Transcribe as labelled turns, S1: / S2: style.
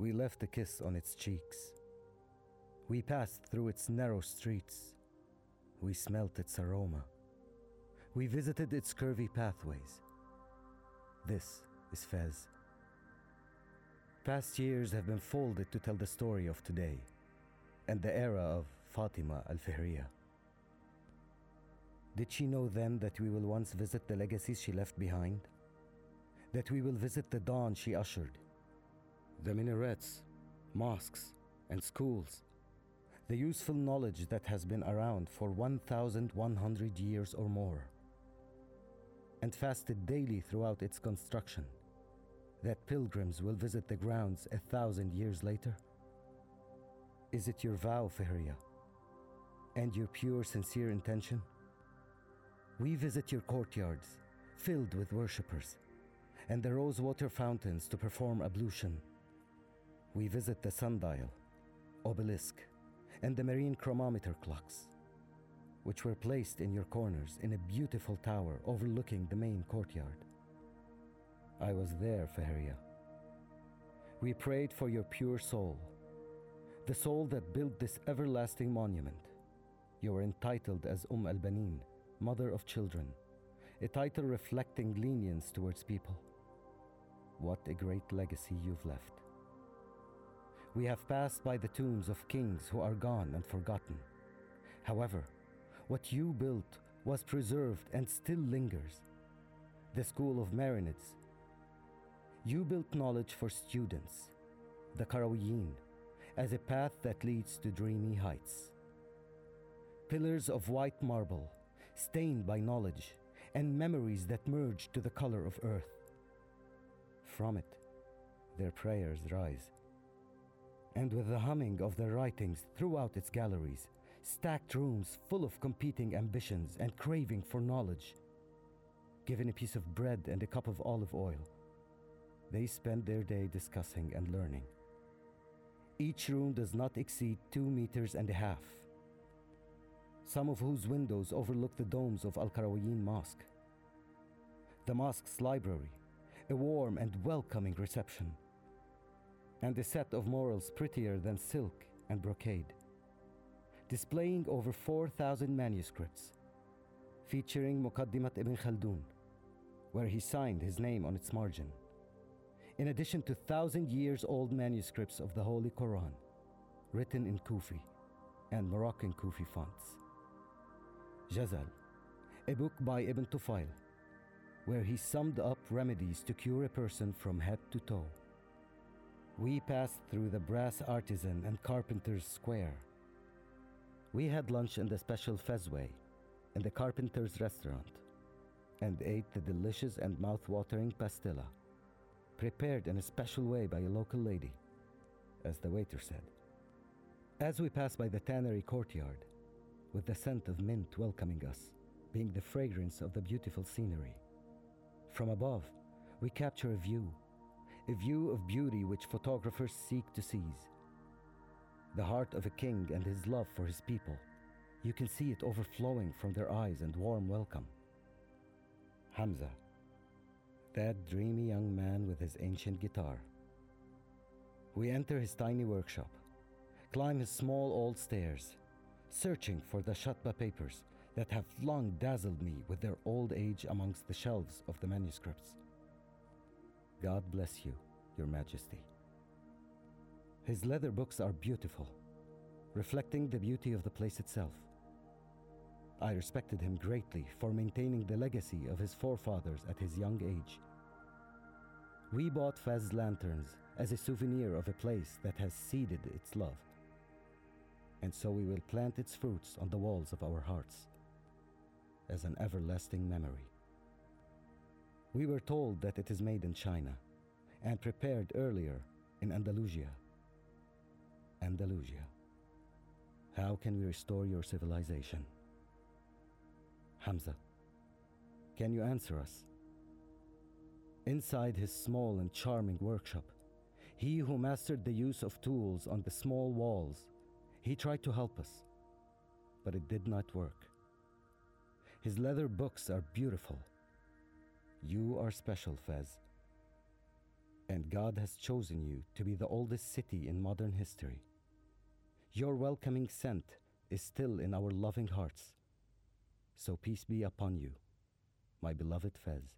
S1: We left a kiss on its cheeks. We passed through its narrow streets. We smelt its aroma. We visited its curvy pathways. This is Fez. Past years have been folded to tell the story of today and the era of Fatima al Fihriya. Did she know then that we will once visit the legacies she left behind? That we will visit the dawn she ushered? The minarets, mosques, and schools. The useful knowledge that has been around for 1,100 years or more. And fasted daily throughout its construction that pilgrims will visit the grounds a thousand years later? Is it your vow, Fihriya, and your pure, sincere intention? We visit your courtyards, filled with worshippers, and the rosewater fountains to perform ablution. We visit the sundial, obelisk, and the marine chronometer clocks, which were placed in your corners in a beautiful tower overlooking the main courtyard. I was there, Fihriya. We prayed for your pure soul, the soul that built this everlasting monument. You are entitled as Umm al Banin, mother of children, a title reflecting lenience towards people. What a great legacy you've left. We have passed by the tombs of kings who are gone and forgotten. However, what you built was preserved and still lingers. The school of Marinids, you built knowledge for students, the Qarawiyyin, as a path that leads to dreamy heights. Pillars of white marble, stained by knowledge, and memories that merge to the color of earth. From it, their prayers rise. And with the humming of their writings throughout its galleries, stacked rooms full of competing ambitions and craving for knowledge, given a piece of bread and a cup of olive oil, they spend their day discussing and learning. Each room does not exceed two meters and a half, some of whose windows overlook the domes of Al Qarawiyyin Mosque. The mosque's library, a warm and welcoming reception, and a set of morals prettier than silk and brocade, displaying over 4,000 manuscripts, featuring Muqaddimat ibn Khaldun, where he signed his name on its margin in addition to thousand years old manuscripts of the Holy Quran, written in Kufi and Moroccan Kufi fonts. Jazal, a book by Ibn Tufail, where he summed up remedies to cure a person from head to toe. We passed through the brass artisan and carpenter's square. We had lunch in the special Fezway in the carpenter's restaurant and ate the delicious and mouth-watering pastilla prepared in a special way by a local lady, as the waiter said. As we pass by the tannery courtyard, with the scent of mint welcoming us, being the fragrance of the beautiful scenery, from above, we capture a view, a view of beauty which photographers seek to seize. The heart of a king and his love for his people, you can see it overflowing from their eyes and warm welcome. Hamza, that dreamy young man with his ancient guitar. We enter his tiny workshop, climb his small old stairs, searching for the Shatba papers that have long dazzled me with their old age amongst the shelves of the manuscripts. God bless you, Your Majesty. His leather books are beautiful, reflecting the beauty of the place itself. I respected him greatly for maintaining the legacy of his forefathers at his young age. We bought Fez lanterns as a souvenir of a place that has seeded its love. And so we will plant its fruits on the walls of our hearts as an everlasting memory. We were told that it is made in China and prepared earlier in Andalusia. Andalusia. How can we restore your civilization? Hamza, can you answer us? Inside his small and charming workshop, he who mastered the use of tools on the small walls, he tried to help us, but it did not work. His leather books are beautiful. You are special, Fez. And God has chosen you to be the oldest city in modern history. Your welcoming scent is still in our loving hearts. So peace be upon you, my beloved Fez.